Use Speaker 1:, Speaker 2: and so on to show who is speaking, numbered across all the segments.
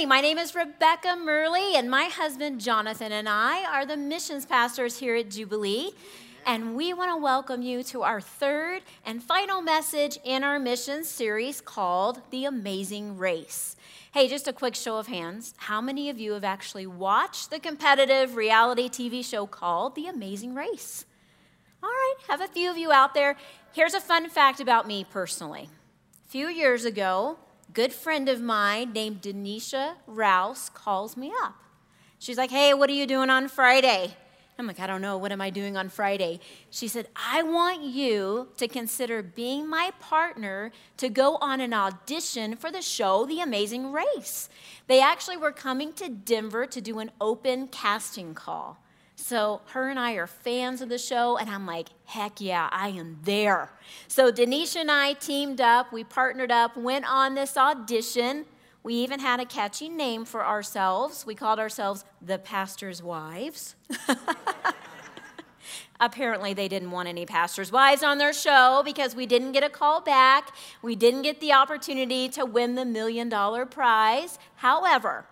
Speaker 1: morning. My name is Rebecca Murley, and my husband Jonathan and I are the missions pastors here at Jubilee. And we want to welcome you to our third and final message in our mission series called The Amazing Race. Hey, just a quick show of hands. How many of you have actually watched the competitive reality TV show called The Amazing Race? All right, have a few of you out there. Here's a fun fact about me personally. A few years ago, good friend of mine named Denisha Rouse calls me up. She's like, Hey, what are you doing on Friday? I'm like, I don't know. What am I doing on Friday? She said, I want you to consider being my partner to go on an audition for the show The Amazing Race. They actually were coming to Denver to do an open casting call. So her and I are fans of the show, and I'm like, heck yeah, I am there. So Denisha and I teamed up, we partnered up, went on this audition. We even had a catchy name for ourselves. We called ourselves the Pastor's Wives. Apparently, they didn't want any pastors' wives on their show because we didn't get a call back. We didn't get the opportunity to win the million dollar prize. However,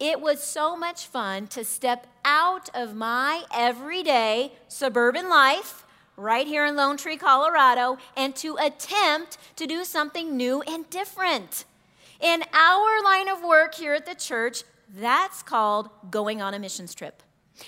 Speaker 1: it was so much fun to step out of my everyday suburban life right here in Lone Tree, Colorado, and to attempt to do something new and different. In our line of work here at the church, that's called going on a missions trip.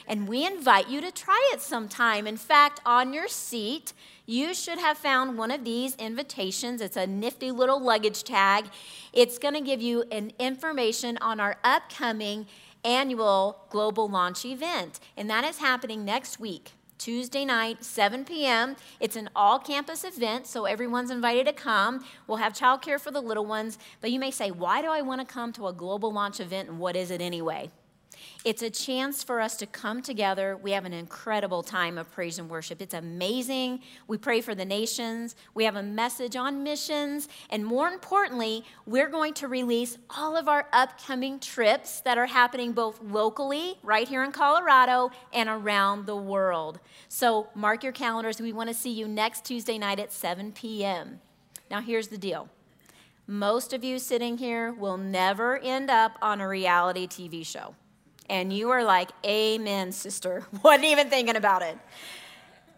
Speaker 1: And we invite you to try it sometime. In fact, on your seat, you should have found one of these invitations. It's a nifty little luggage tag. It's going to give you an information on our upcoming annual global launch event, and that is happening next week. Tuesday night, 7 p.m. It's an all campus event, so everyone's invited to come. We'll have childcare for the little ones, but you may say, Why do I want to come to a global launch event and what is it anyway? It's a chance for us to come together. We have an incredible time of praise and worship. It's amazing. We pray for the nations. We have a message on missions. And more importantly, we're going to release all of our upcoming trips that are happening both locally, right here in Colorado, and around the world. So mark your calendars. We want to see you next Tuesday night at 7 p.m. Now, here's the deal. Most of you sitting here will never end up on a reality TV show and you are like, Amen, sister. Wasn't even thinking about it.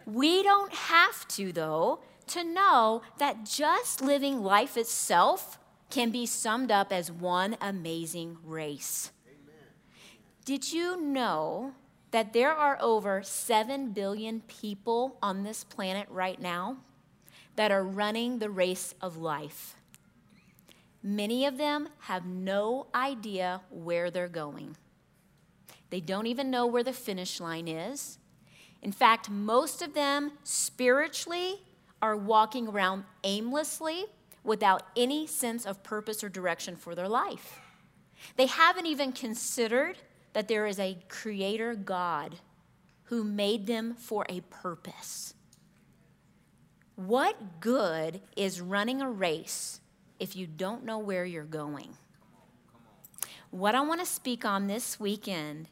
Speaker 1: We don't have to, though, to know that just living life itself can be summed up as one amazing race. Amen. Did you know that there are over 7 billion people on this planet right now that are running the race of life? Many of them have no idea where they're going. They don't even know where the finish line is. In fact, most of them spiritually are walking around aimlessly without any sense of purpose or direction for their life. They haven't even considered that there is a creator God who made them for a purpose. What good is running a race if you don't know where you're going? What I want to speak on this weekend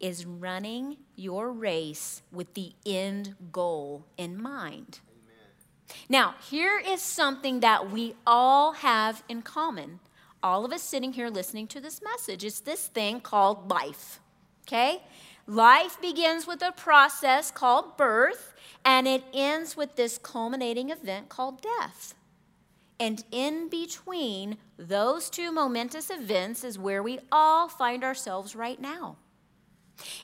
Speaker 1: is running your race with the end goal in mind. Amen. Now, here is something that we all have in common. All of us sitting here listening to this message is this thing called life. Okay? Life begins with a process called birth, and it ends with this culminating event called death. And in between those two momentous events is where we all find ourselves right now.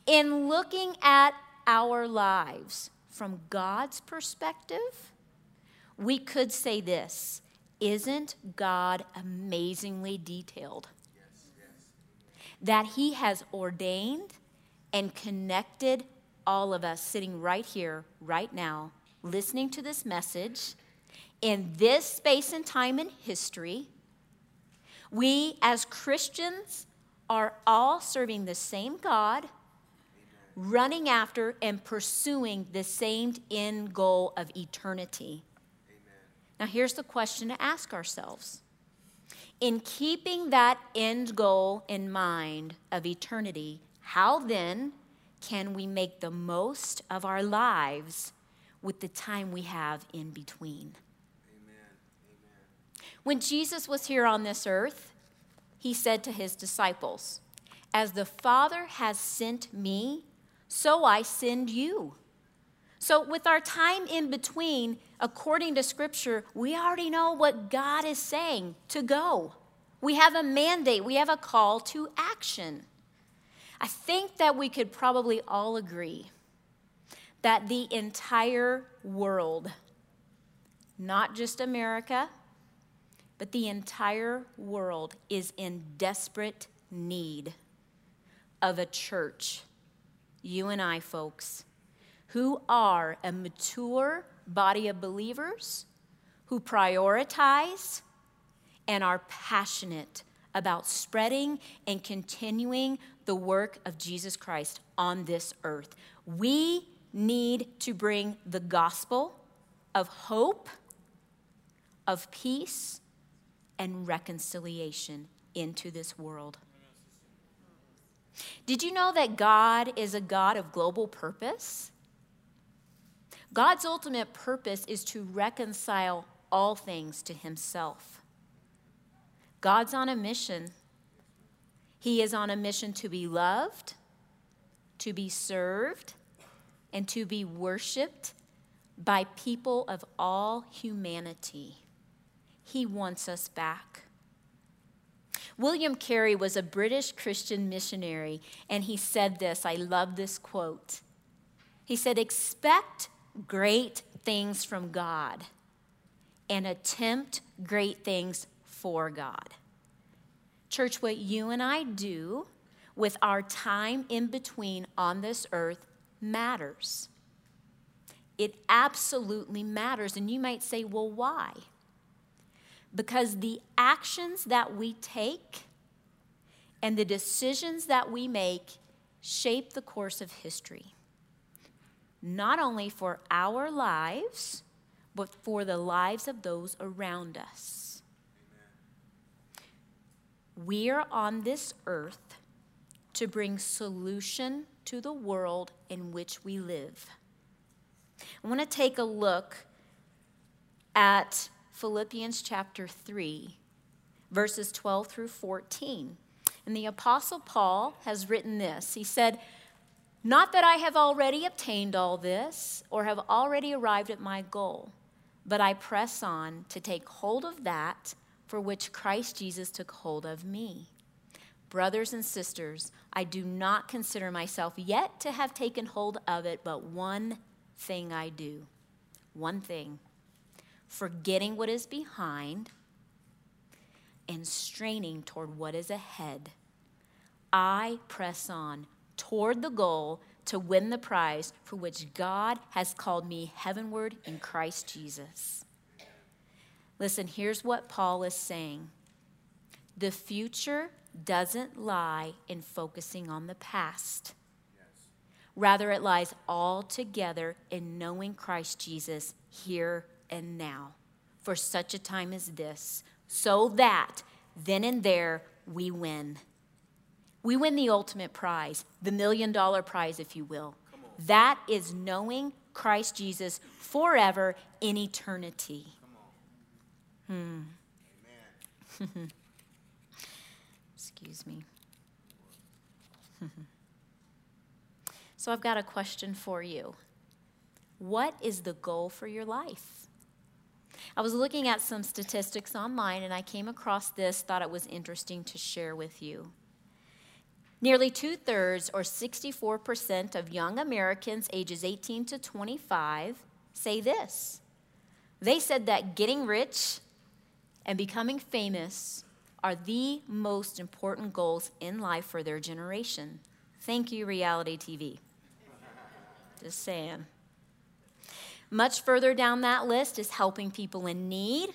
Speaker 1: In looking at our lives from God's perspective, we could say this Isn't God amazingly detailed? That He has ordained and connected all of us sitting right here, right now, listening to this message in this space and time in history. We as Christians are all serving the same God running after and pursuing the same end goal of eternity. Amen. Now, here's the question to ask ourselves In keeping that end goal in mind of eternity, how then can we make the most of our lives with the time we have in between? Amen. Amen. When Jesus was here on this earth, he said to his disciples, As the Father has sent me, so I send you. So, with our time in between, according to Scripture, we already know what God is saying to go. We have a mandate, we have a call to action. I think that we could probably all agree that the entire world, not just America, but the entire world is in desperate need of a church, you and I, folks, who are a mature body of believers who prioritize and are passionate about spreading and continuing the work of Jesus Christ on this earth. We need to bring the gospel of hope, of peace, and reconciliation into this world. Did you know that God is a God of global purpose? God's ultimate purpose is to reconcile all things to Himself. God's on a mission. He is on a mission to be loved, to be served, and to be worshiped by people of all humanity. He wants us back. William Carey was a British Christian missionary, and he said this. I love this quote. He said, Expect great things from God and attempt great things for God. Church, what you and I do with our time in between on this earth matters. It absolutely matters. And you might say, well, why? Because the actions that we take and the decisions that we make shape the course of history, not only for our lives, but for the lives of those around us. We are on this earth to bring solution to the world in which we live. I want to take a look at Philippians chapter 3, verses 12 through 14. And the Apostle Paul has written this. He said, Not that I have already obtained all this or have already arrived at my goal, but I press on to take hold of that for which Christ Jesus took hold of me. Brothers and sisters, I do not consider myself yet to have taken hold of it, but one thing I do. One thing. Forgetting what is behind and straining toward what is ahead. I press on toward the goal to win the prize for which God has called me heavenward in Christ Jesus. Listen, here's what Paul is saying the future doesn't lie in focusing on the past. Rather, it lies all together in knowing Christ Jesus here and now for such a time as this, so that then and there we win. We win the ultimate prize, the million dollar prize, if you will. That is knowing Christ Jesus forever in eternity. Hmm. Excuse me. so I've got a question for you. What is the goal for your life? I was looking at some statistics online and I came across this, thought it was interesting to share with you. Nearly two thirds, or 64%, of young Americans ages 18 to 25 say this. They said that getting rich and becoming famous are the most important goals in life for their generation. Thank you, reality TV. Just saying. Much further down that list is helping people in need,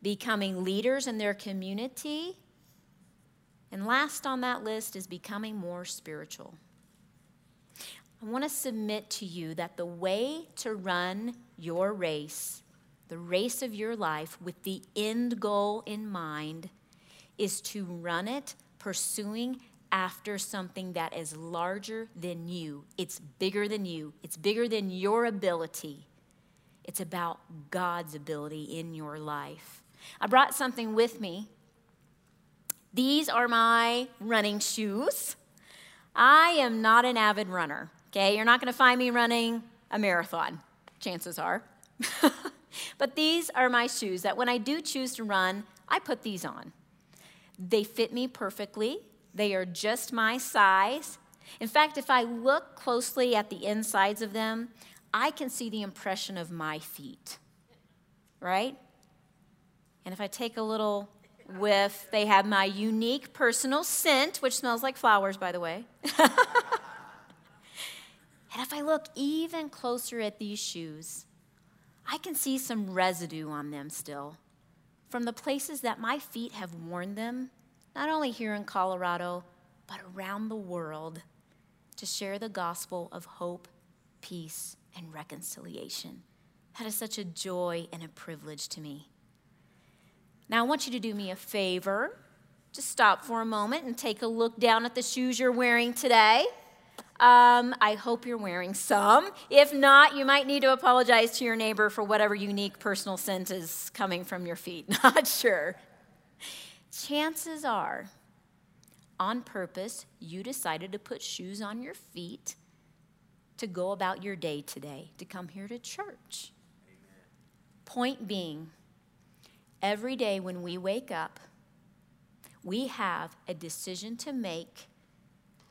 Speaker 1: becoming leaders in their community, and last on that list is becoming more spiritual. I want to submit to you that the way to run your race, the race of your life, with the end goal in mind, is to run it pursuing after something that is larger than you. It's bigger than you, it's bigger than your ability. It's about God's ability in your life. I brought something with me. These are my running shoes. I am not an avid runner, okay? You're not gonna find me running a marathon, chances are. but these are my shoes that when I do choose to run, I put these on. They fit me perfectly, they are just my size. In fact, if I look closely at the insides of them, I can see the impression of my feet, right? And if I take a little whiff, they have my unique personal scent, which smells like flowers, by the way. and if I look even closer at these shoes, I can see some residue on them still from the places that my feet have worn them, not only here in Colorado, but around the world to share the gospel of hope, peace, and reconciliation. That is such a joy and a privilege to me. Now, I want you to do me a favor. Just stop for a moment and take a look down at the shoes you're wearing today. Um, I hope you're wearing some. If not, you might need to apologize to your neighbor for whatever unique personal scent is coming from your feet. Not sure. Chances are, on purpose, you decided to put shoes on your feet to go about your day today, to come here to church. Amen. Point being, every day when we wake up, we have a decision to make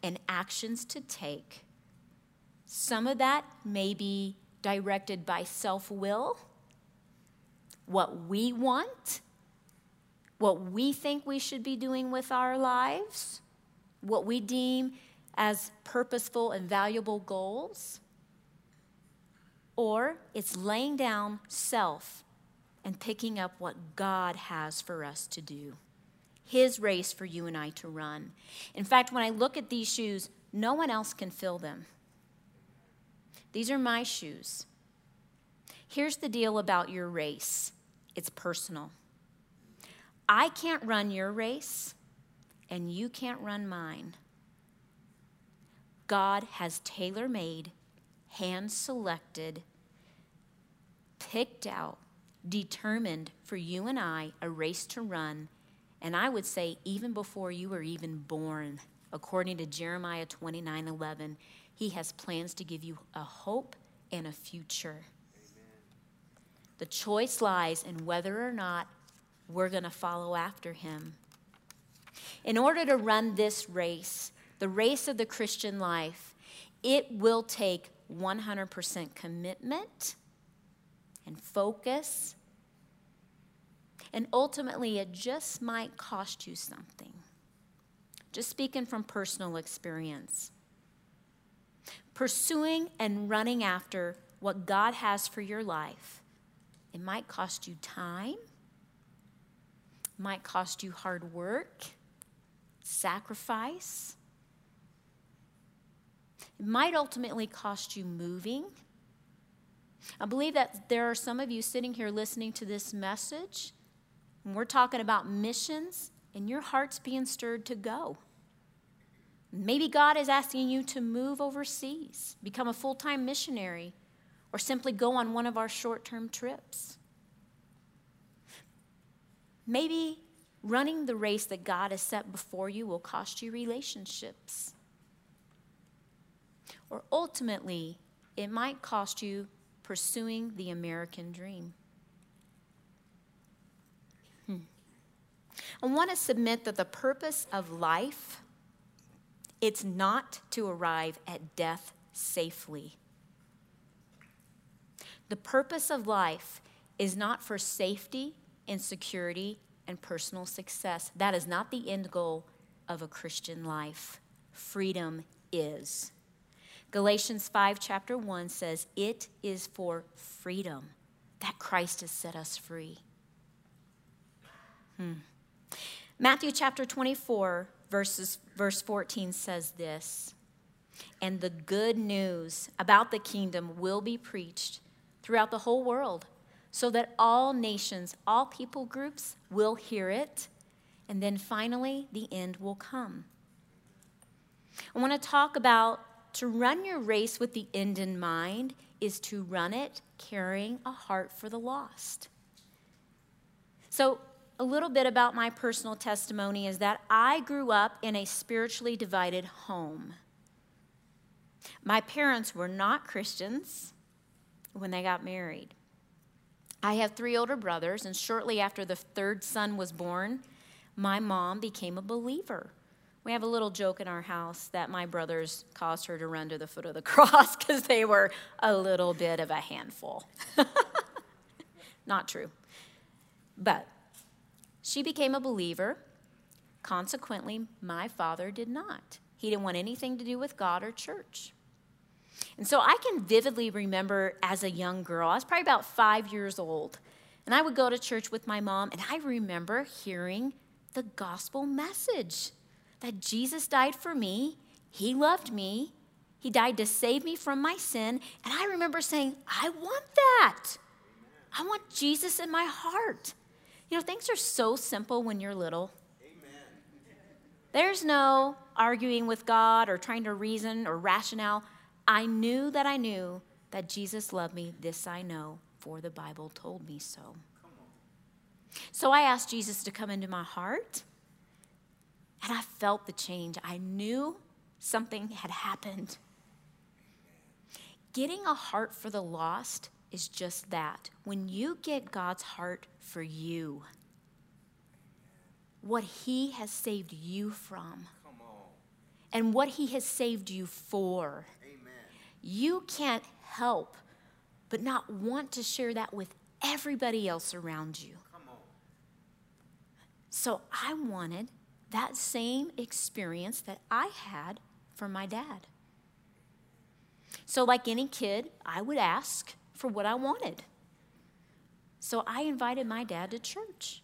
Speaker 1: and actions to take. Some of that may be directed by self will, what we want, what we think we should be doing with our lives, what we deem as purposeful and valuable goals. Or it's laying down self and picking up what God has for us to do. His race for you and I to run. In fact, when I look at these shoes, no one else can fill them. These are my shoes. Here's the deal about your race it's personal. I can't run your race, and you can't run mine. God has tailor made, hand selected, picked out, determined for you and I a race to run and I would say, even before you were even born, according to Jeremiah 29 11, he has plans to give you a hope and a future. Amen. The choice lies in whether or not we're going to follow after him. In order to run this race, the race of the Christian life, it will take 100% commitment and focus and ultimately, it just might cost you something. Just speaking from personal experience. Pursuing and running after what God has for your life, it might cost you time, might cost you hard work, sacrifice. It might ultimately cost you moving. I believe that there are some of you sitting here listening to this message and we're talking about missions, and your heart's being stirred to go. Maybe God is asking you to move overseas, become a full time missionary, or simply go on one of our short term trips. Maybe running the race that God has set before you will cost you relationships. Or ultimately, it might cost you pursuing the American dream. Hmm. I want to submit that the purpose of life it's not to arrive at death safely. The purpose of life is not for safety and security and personal success. That is not the end goal of a Christian life. Freedom is. Galatians 5, chapter 1 says, It is for freedom that Christ has set us free. Hmm. Matthew chapter 24, verses, verse 14 says this And the good news about the kingdom will be preached throughout the whole world, so that all nations, all people groups will hear it, and then finally the end will come. I want to talk about to run your race with the end in mind is to run it carrying a heart for the lost. So, a little bit about my personal testimony is that I grew up in a spiritually divided home. My parents were not Christians when they got married. I have three older brothers, and shortly after the third son was born, my mom became a believer. We have a little joke in our house that my brothers caused her to run to the foot of the cross because they were a little bit of a handful. Not true. But she became a believer. Consequently, my father did not. He didn't want anything to do with God or church. And so I can vividly remember as a young girl, I was probably about five years old, and I would go to church with my mom, and I remember hearing the gospel message that Jesus died for me, He loved me, He died to save me from my sin. And I remember saying, I want that. I want Jesus in my heart. You know, things are so simple when you're little. Amen. There's no arguing with God or trying to reason or rationale. I knew that I knew that Jesus loved me. This I know, for the Bible told me so. So I asked Jesus to come into my heart. And I felt the change. I knew something had happened. Getting a heart for the lost is just that. When you get God's heart for you, what He has saved you from, and what He has saved you for, Amen. you can't help but not want to share that with everybody else around you. So I wanted that same experience that I had from my dad. So, like any kid, I would ask for what I wanted. So, I invited my dad to church.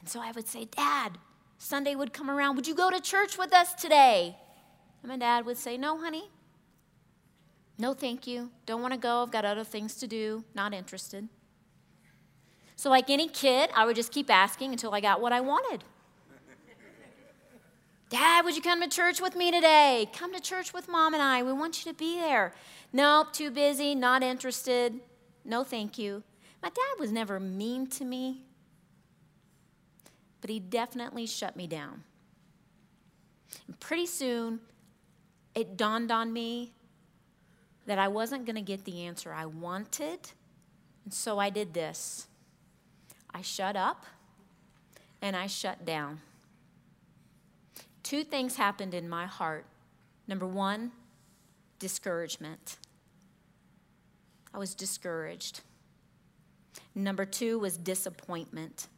Speaker 1: And so I would say, Dad, Sunday would come around, would you go to church with us today? And my dad would say, No, honey. No, thank you. Don't want to go. I've got other things to do. Not interested. So, like any kid, I would just keep asking until I got what I wanted. Dad, would you come to church with me today? Come to church with mom and I. We want you to be there. Nope, too busy, not interested. No, thank you. My dad was never mean to me, but he definitely shut me down. And pretty soon, it dawned on me that I wasn't going to get the answer I wanted, and so I did this I shut up and I shut down two things happened in my heart. Number one, discouragement. I was discouraged. Number two was disappointment.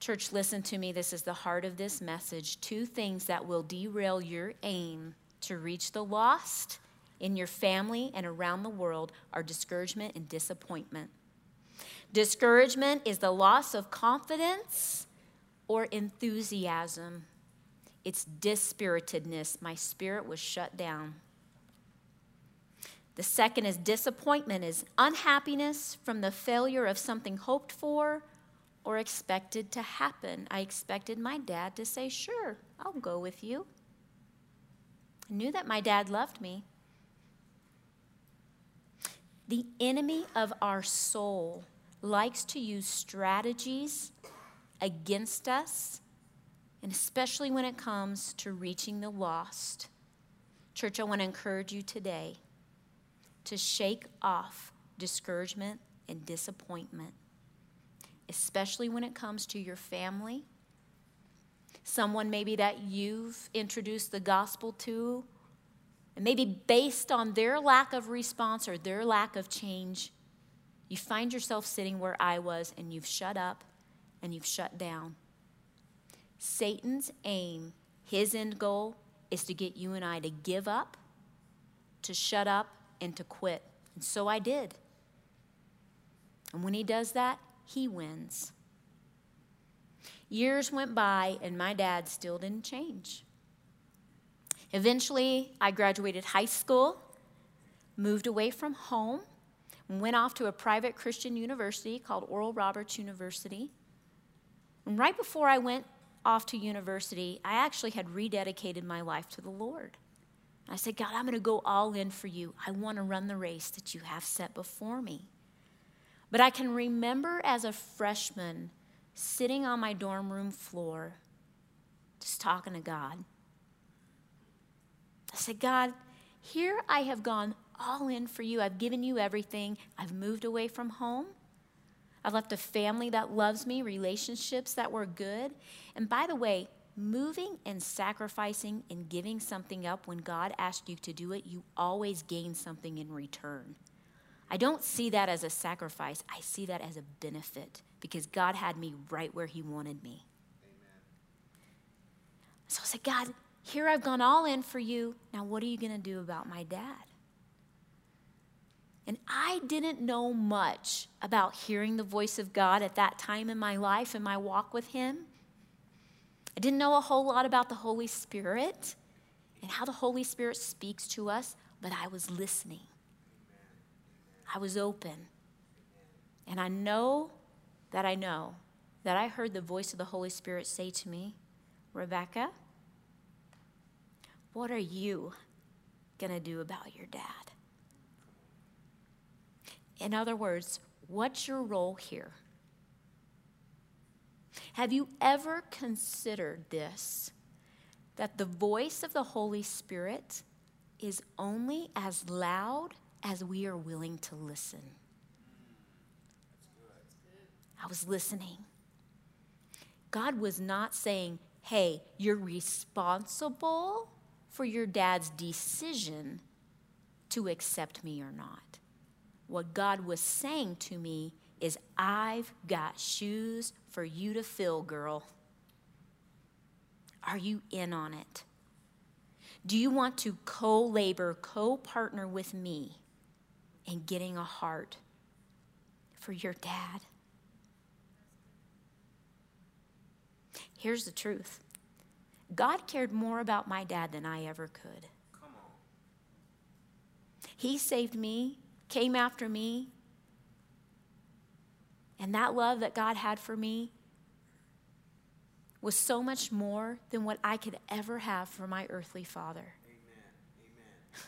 Speaker 1: Church, listen to me. This is the heart of this message. Two things that will derail your aim to reach the lost in your family and around the world are discouragement and disappointment. Discouragement is the loss of confidence or enthusiasm. It's dispiritedness. My spirit was shut down. The second is disappointment, is unhappiness from the failure of something hoped for or expected to happen. I expected my dad to say, Sure, I'll go with you. I knew that my dad loved me. The enemy of our soul likes to use strategies against us, and especially when it comes to reaching the lost. Church, I want to encourage you today to shake off discouragement and disappointment, especially when it comes to your family, someone maybe that you've introduced the gospel to, and maybe based on their lack of response or their lack of change, you find yourself sitting where I was and you've shut up and you've shut down. Satan's aim, his end goal, is to get you and I to give up, to shut up, and to quit. And so I did. And when he does that, he wins. Years went by, and my dad still didn't change. Eventually, I graduated high school, moved away from home, went off to a private Christian university called Oral Roberts University. Right before I went off to university, I actually had rededicated my life to the Lord. I said, God, I'm going to go all in for you. I want to run the race that you have set before me. But I can remember as a freshman sitting on my dorm room floor, just talking to God. I said, God, here I have gone all in for you. I've given you everything. I've moved away from home. I've left a family that loves me, relationships that were good. And by the way, moving and sacrificing and giving something up when God asked you to do it, you always gain something in return. I don't see that as a sacrifice, I see that as a benefit because God had me right where He wanted me. Amen. So I said, God, here I've gone all in for you. Now, what are you going to do about my dad? And I didn't know much about hearing the voice of God at that time in my life and my walk with Him. I didn't know a whole lot about the Holy Spirit and how the Holy Spirit speaks to us, but I was listening. I was open. And I know that I know that I heard the voice of the Holy Spirit say to me, Rebecca, what are you going to do about your dad? In other words, what's your role here? Have you ever considered this? That the voice of the Holy Spirit is only as loud as we are willing to listen. I was listening. God was not saying, hey, you're responsible for your dad's decision to accept me or not. What God was saying to me is, I've got shoes for you to fill, girl. Are you in on it? Do you want to co labor, co partner with me in getting a heart for your dad? Here's the truth God cared more about my dad than I ever could. He saved me came after me. And that love that God had for me was so much more than what I could ever have for my earthly father. Amen. Amen.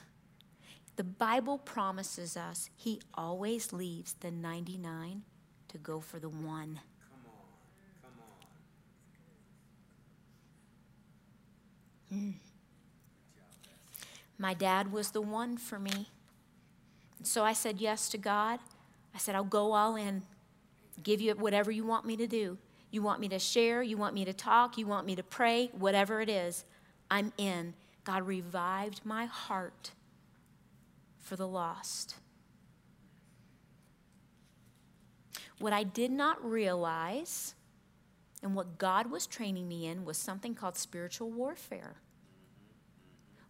Speaker 1: The Bible promises us he always leaves the 99 to go for the one. Come on. Come on. Mm. My dad was the one for me. So I said yes to God. I said, I'll go all in, give you whatever you want me to do. You want me to share, you want me to talk, you want me to pray, whatever it is, I'm in. God revived my heart for the lost. What I did not realize and what God was training me in was something called spiritual warfare.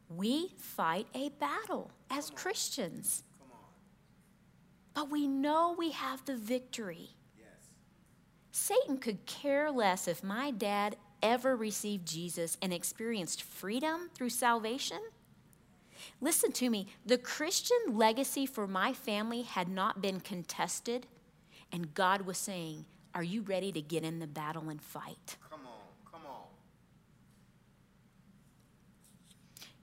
Speaker 1: We fight a battle as Christians. But we know we have the victory. Yes. Satan could care less if my dad ever received Jesus and experienced freedom through salvation. Listen to me, the Christian legacy for my family had not been contested, and God was saying, Are you ready to get in the battle and fight?
Speaker 2: Come on, come on.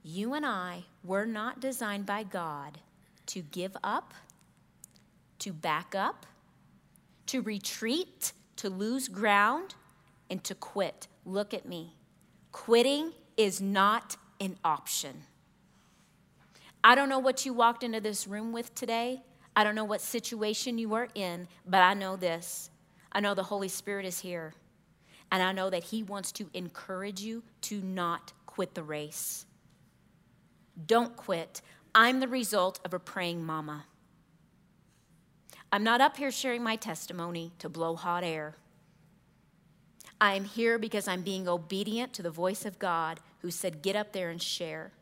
Speaker 1: You and I were not designed by God to give up to back up, to retreat, to lose ground, and to quit. Look at me. Quitting is not an option. I don't know what you walked into this room with today. I don't know what situation you are in, but I know this. I know the Holy Spirit is here. And I know that He wants to encourage you to not quit the race. Don't quit. I'm the result of a praying mama. I'm not up here sharing my testimony to blow hot air. I am here because I'm being obedient to the voice of God who said, Get up there and share.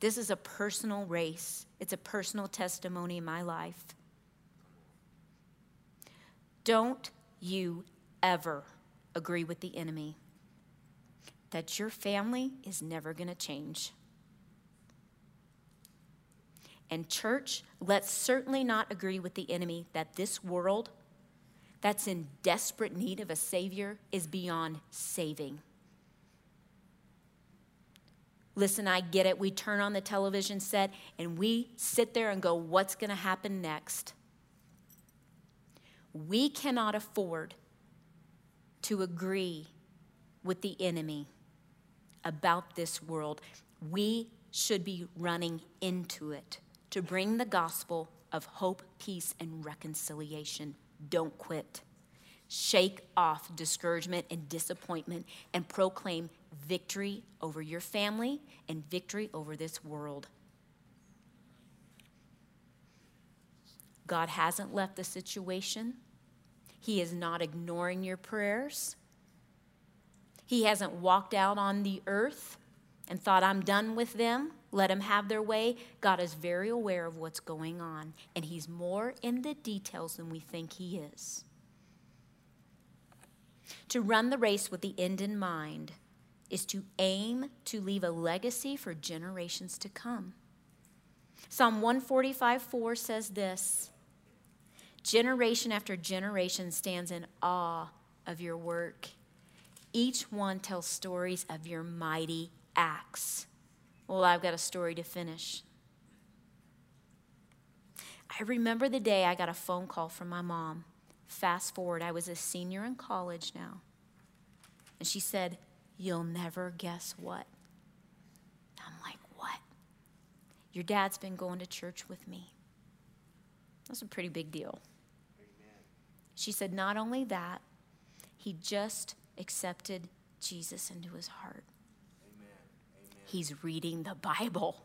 Speaker 1: This is a personal race, it's a personal testimony in my life. Don't you ever agree with the enemy that your family is never going to change. And, church, let's certainly not agree with the enemy that this world that's in desperate need of a Savior is beyond saving. Listen, I get it. We turn on the television set and we sit there and go, what's going to happen next? We cannot afford to agree with the enemy about this world. We should be running into it to bring the gospel of hope, peace, and reconciliation. Don't quit. Shake off discouragement and disappointment and proclaim victory over your family and victory over this world. God hasn't left the situation. He is not ignoring your prayers. He hasn't walked out on the earth and thought, I'm done with them. Let them have their way. God is very aware of what's going on, and He's more in the details than we think He is. To run the race with the end in mind is to aim to leave a legacy for generations to come. Psalm 145 4 says this Generation after generation stands in awe of your work. Each one tells stories of your mighty acts. Well, I've got a story to finish. I remember the day I got a phone call from my mom. Fast forward, I was a senior in college now. And she said, You'll never guess what. I'm like, What? Your dad's been going to church with me. That's a pretty big deal. Amen. She said, Not only that, he just accepted Jesus into his heart. He's reading the Bible.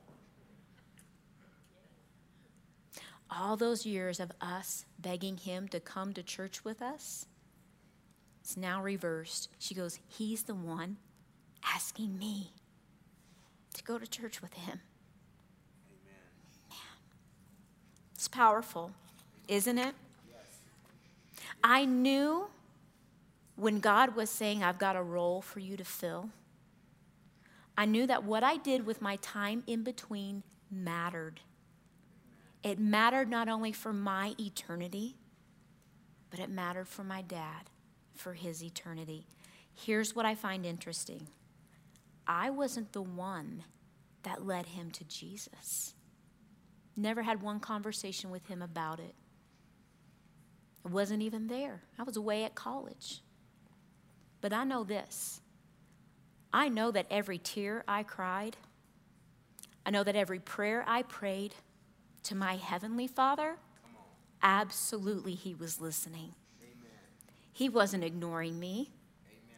Speaker 1: All those years of us begging him to come to church with us, it's now reversed. She goes, He's the one asking me to go to church with him. Amen. Man, it's powerful, isn't it? Yes. I knew when God was saying, I've got a role for you to fill, I knew that what I did with my time in between mattered. It mattered not only for my eternity, but it mattered for my dad for his eternity. Here's what I find interesting I wasn't the one that led him to Jesus. Never had one conversation with him about it. I wasn't even there. I was away at college. But I know this I know that every tear I cried, I know that every prayer I prayed to my Heavenly Father, absolutely He was listening. He wasn't ignoring me. Amen.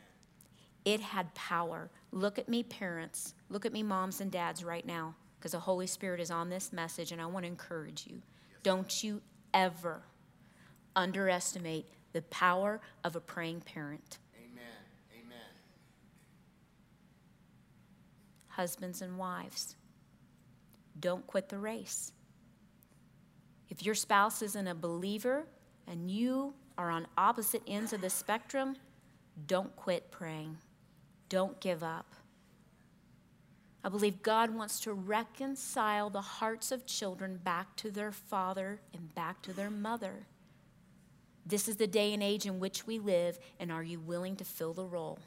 Speaker 1: It had power. Look at me, parents. Look at me, moms and dads, right now, because the Holy Spirit is on this message, and I want to encourage you. Yes. Don't you ever underestimate the power of a praying parent. Amen. Amen. Husbands and wives, don't quit the race. If your spouse isn't a believer and you are on opposite ends of the spectrum, don't quit praying. Don't give up. I believe God wants to reconcile the hearts of children back to their father and back to their mother. This is the day and age in which we live, and are you willing to fill the role?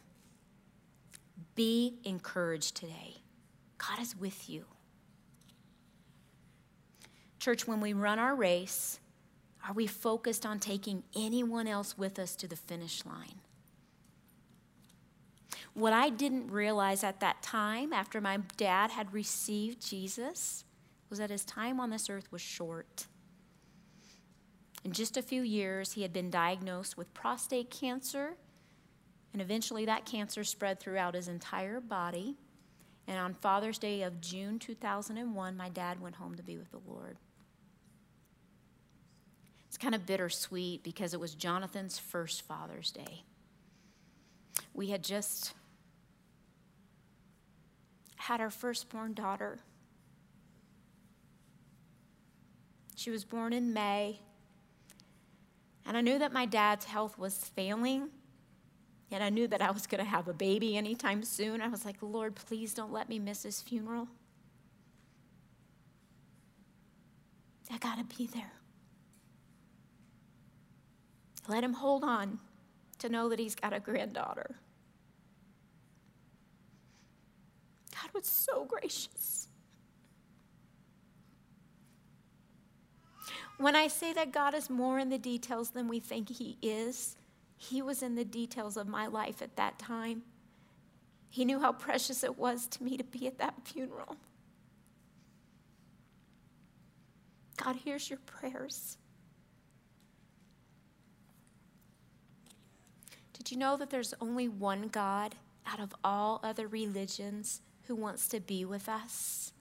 Speaker 1: Be encouraged today. God is with you. Church, when we run our race, are we focused on taking anyone else with us to the finish line? What I didn't realize at that time, after my dad had received Jesus, was that his time on this earth was short. In just a few years, he had been diagnosed with prostate cancer, and eventually that cancer spread throughout his entire body. And on Father's Day of June 2001, my dad went home to be with the Lord. It's kind of bittersweet because it was Jonathan's first Father's Day. We had just had our firstborn daughter. She was born in May. And I knew that my dad's health was failing. And I knew that I was going to have a baby anytime soon. I was like, Lord, please don't let me miss his funeral. I got to be there. Let him hold on to know that he's got a granddaughter. God was so gracious. When I say that God is more in the details than we think He is, He was in the details of my life at that time. He knew how precious it was to me to be at that funeral. God hears your prayers. Did you know that there's only one God out of all other religions who wants to be with us?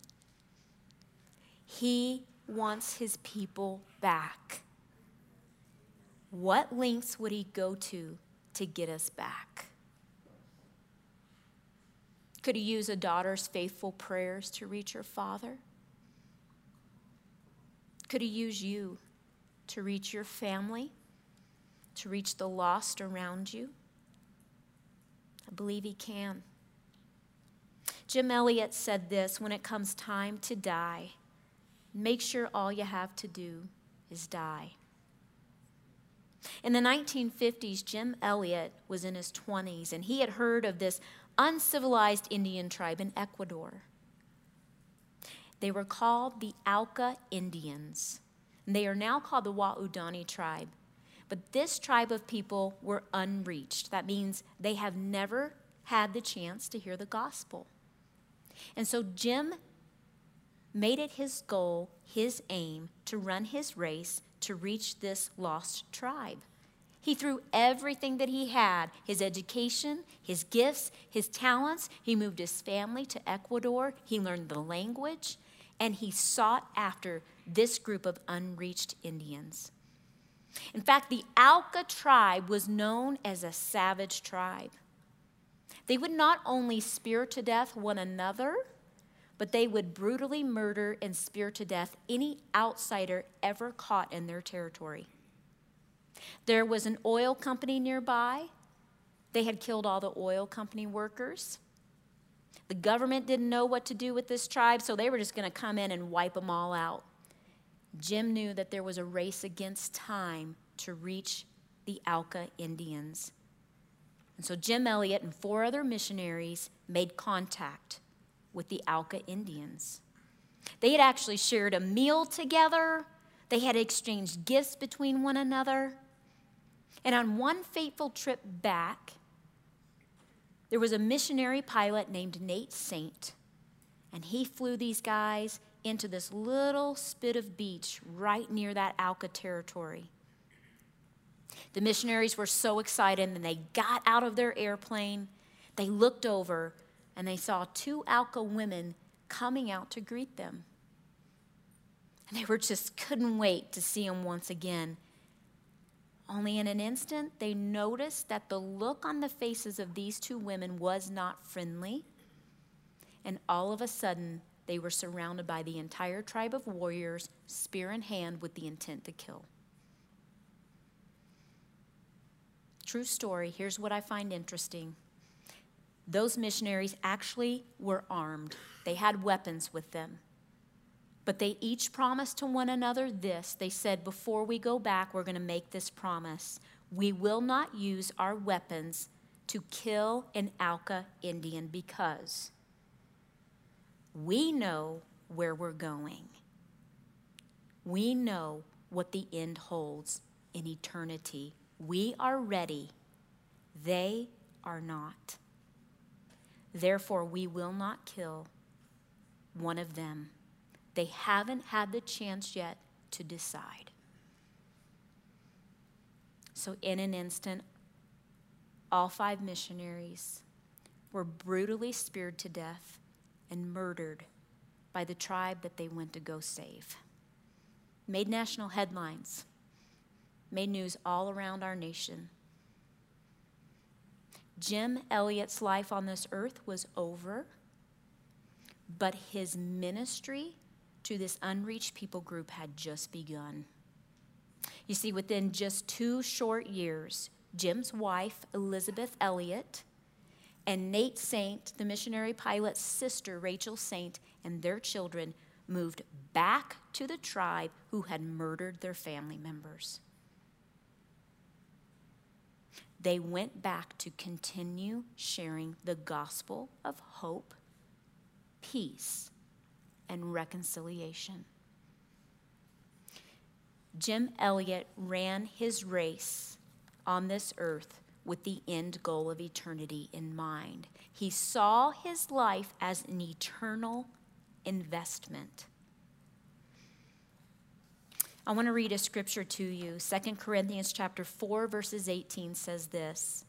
Speaker 1: He wants his people back. What lengths would he go to to get us back? Could he use a daughter's faithful prayers to reach her father? Could he use you to reach your family, to reach the lost around you? I believe he can. Jim Elliot said this when it comes time to die, make sure all you have to do is die. In the 1950s, Jim Elliot was in his 20s and he had heard of this uncivilized Indian tribe in Ecuador. They were called the Auca Indians. And they are now called the Waodani tribe. But this tribe of people were unreached. That means they have never had the chance to hear the gospel. And so Jim made it his goal, his aim, to run his race to reach this lost tribe. He threw everything that he had his education, his gifts, his talents. He moved his family to Ecuador. He learned the language and he sought after this group of unreached Indians. In fact, the Auca tribe was known as a savage tribe. They would not only spear to death one another, but they would brutally murder and spear to death any outsider ever caught in their territory. There was an oil company nearby. They had killed all the oil company workers. The government didn't know what to do with this tribe, so they were just going to come in and wipe them all out. Jim knew that there was a race against time to reach the Auca Indians. And so Jim Elliot and four other missionaries made contact with the Auca Indians. They had actually shared a meal together, they had exchanged gifts between one another. And on one fateful trip back, there was a missionary pilot named Nate Saint, and he flew these guys into this little spit of beach right near that Auca territory. The missionaries were so excited and they got out of their airplane. They looked over and they saw two Auca women coming out to greet them. And they were just couldn't wait to see them once again. Only in an instant, they noticed that the look on the faces of these two women was not friendly. And all of a sudden, they were surrounded by the entire tribe of warriors, spear in hand, with the intent to kill. True story. Here's what I find interesting those missionaries actually were armed, they had weapons with them. But they each promised to one another this. They said, Before we go back, we're going to make this promise. We will not use our weapons to kill an Auca Indian because we know where we're going. We know what the end holds in eternity. We are ready. They are not. Therefore, we will not kill one of them. They haven't had the chance yet to decide. So, in an instant, all five missionaries were brutally speared to death and murdered by the tribe that they went to go save. Made national headlines, made news all around our nation. Jim Elliot's life on this earth was over, but his ministry to this unreached people group had just begun. You see, within just two short years, Jim's wife, Elisabeth Elliot, and Nate Saint, the missionary pilot's sister, Rachel Saint, and their children moved back to the tribe who had murdered their family members. They went back to continue sharing the gospel of hope peace and reconciliation. Jim Elliot ran his race on this earth with the end goal of eternity in mind. He saw his life as an eternal investment. I want to read a scripture to you. 2 Corinthians chapter 4 verses 18 says this.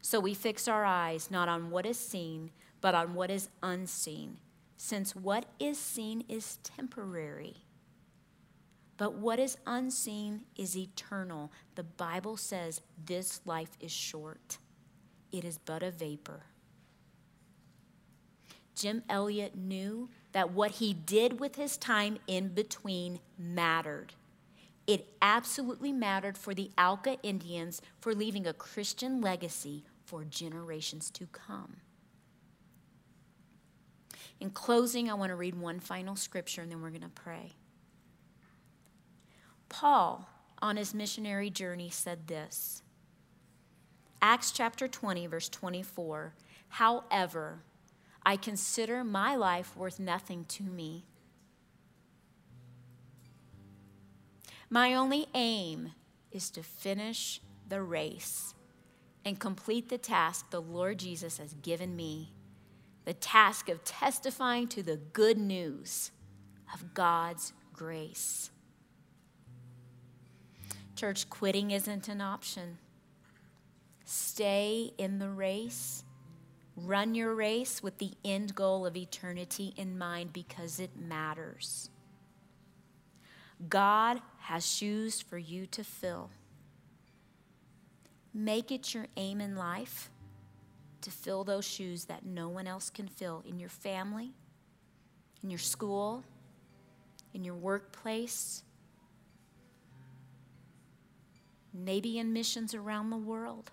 Speaker 1: So we fix our eyes not on what is seen, but on what is unseen, since what is seen is temporary, but what is unseen is eternal. The Bible says this life is short. It is but a vapor. Jim Elliot knew that what he did with his time in between mattered. It absolutely mattered for the Auca Indians for leaving a Christian legacy for generations to come. In closing, I want to read one final scripture and then we're going to pray. Paul, on his missionary journey, said this Acts chapter 20, verse 24. However, I consider my life worth nothing to me. My only aim is to finish the race and complete the task the Lord Jesus has given me the task of testifying to the good news of God's grace. Church, quitting isn't an option. Stay in the race Run your race with the end goal of eternity in mind because it matters. God has shoes for you to fill. Make it your aim in life to fill those shoes that no one else can fill in your family, in your school, in your workplace, maybe in missions around the world.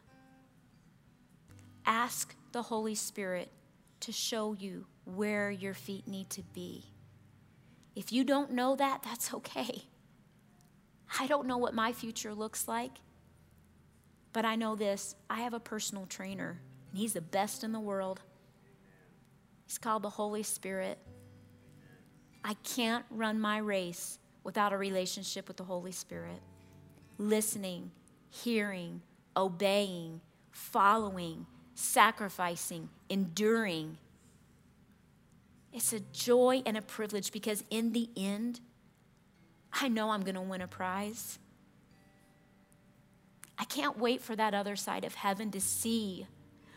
Speaker 1: Ask the Holy Spirit to show you where your feet need to be. If you don't know that, that's okay. I don't know what my future looks like, but I know this I have a personal trainer, and he's the best in the world. He's called the Holy Spirit. I can't run my race without a relationship with the Holy Spirit. Listening, hearing, obeying, following, sacrificing, enduring. It's a joy and a privilege because in the end, I know I'm going to win a prize. I can't wait for that other side of heaven to see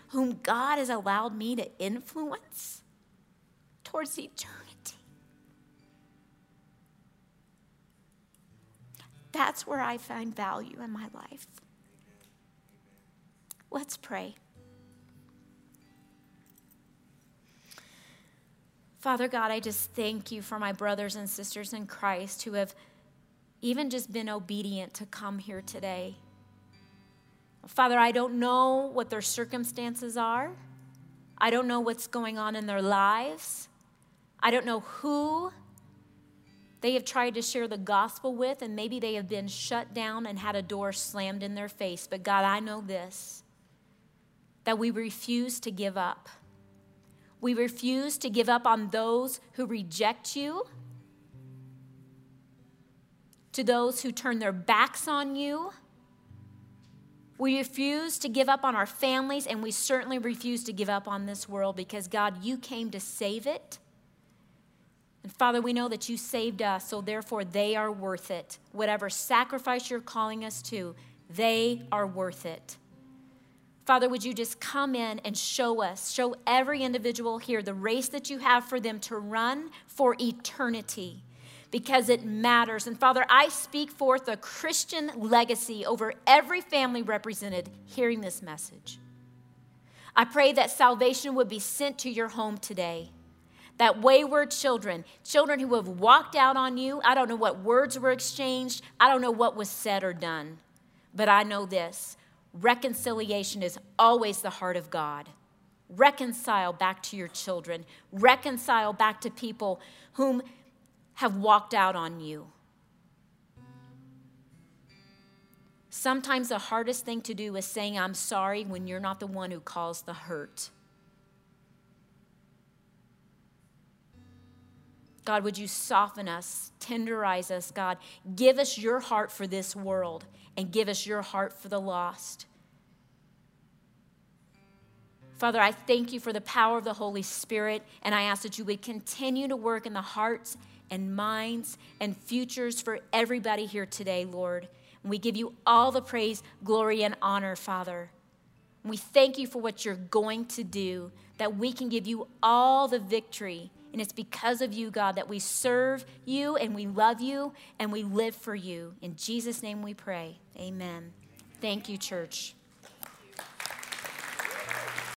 Speaker 1: whom God has allowed me to influence towards eternity. That's where I find value in my life. Let's pray. Father God, I just thank you for my brothers and sisters in Christ who have even just been obedient to come here today. Father, I don't know what their circumstances are. I don't know what's going on in their lives. I don't know who they have tried to share the gospel with, and maybe they have been shut down and had a door slammed in their face. But God, I know this that we refuse to give up. We refuse to give up on those who reject you, to those who turn their backs on you. We refuse to give up on our families, and we certainly refuse to give up on this world because, God, you came to save it. And Father, we know that you saved us, so therefore they are worth it. Whatever sacrifice you're calling us to, they are worth it. Father, would you just come in and show us, show every individual here the race that you have for them to run for eternity because it matters. And Father, I speak forth a Christian legacy over every family represented hearing this message. I pray that salvation would be sent to your home today. That wayward children, children who have walked out on you, I don't know what words were exchanged, I don't know what was said or done, but I know this reconciliation is always the heart of God. Reconcile back to your children, reconcile back to people whom have walked out on you. Sometimes the hardest thing to do is saying, I'm sorry, when you're not the one who caused the hurt. God, would you soften us, tenderize us, God? Give us your heart for this world and give us your heart for the lost. Father, I thank you for the power of the Holy Spirit, and I ask that you would continue to work in the hearts and minds and futures for everybody here today, Lord. And we give you all the praise, glory, and honor, Father. And we thank you for what you're going to do, that we can give you all the victory. And it's because of you, God, that we serve you and we love you and we live for you. In Jesus' name we pray. Amen. Thank you, church.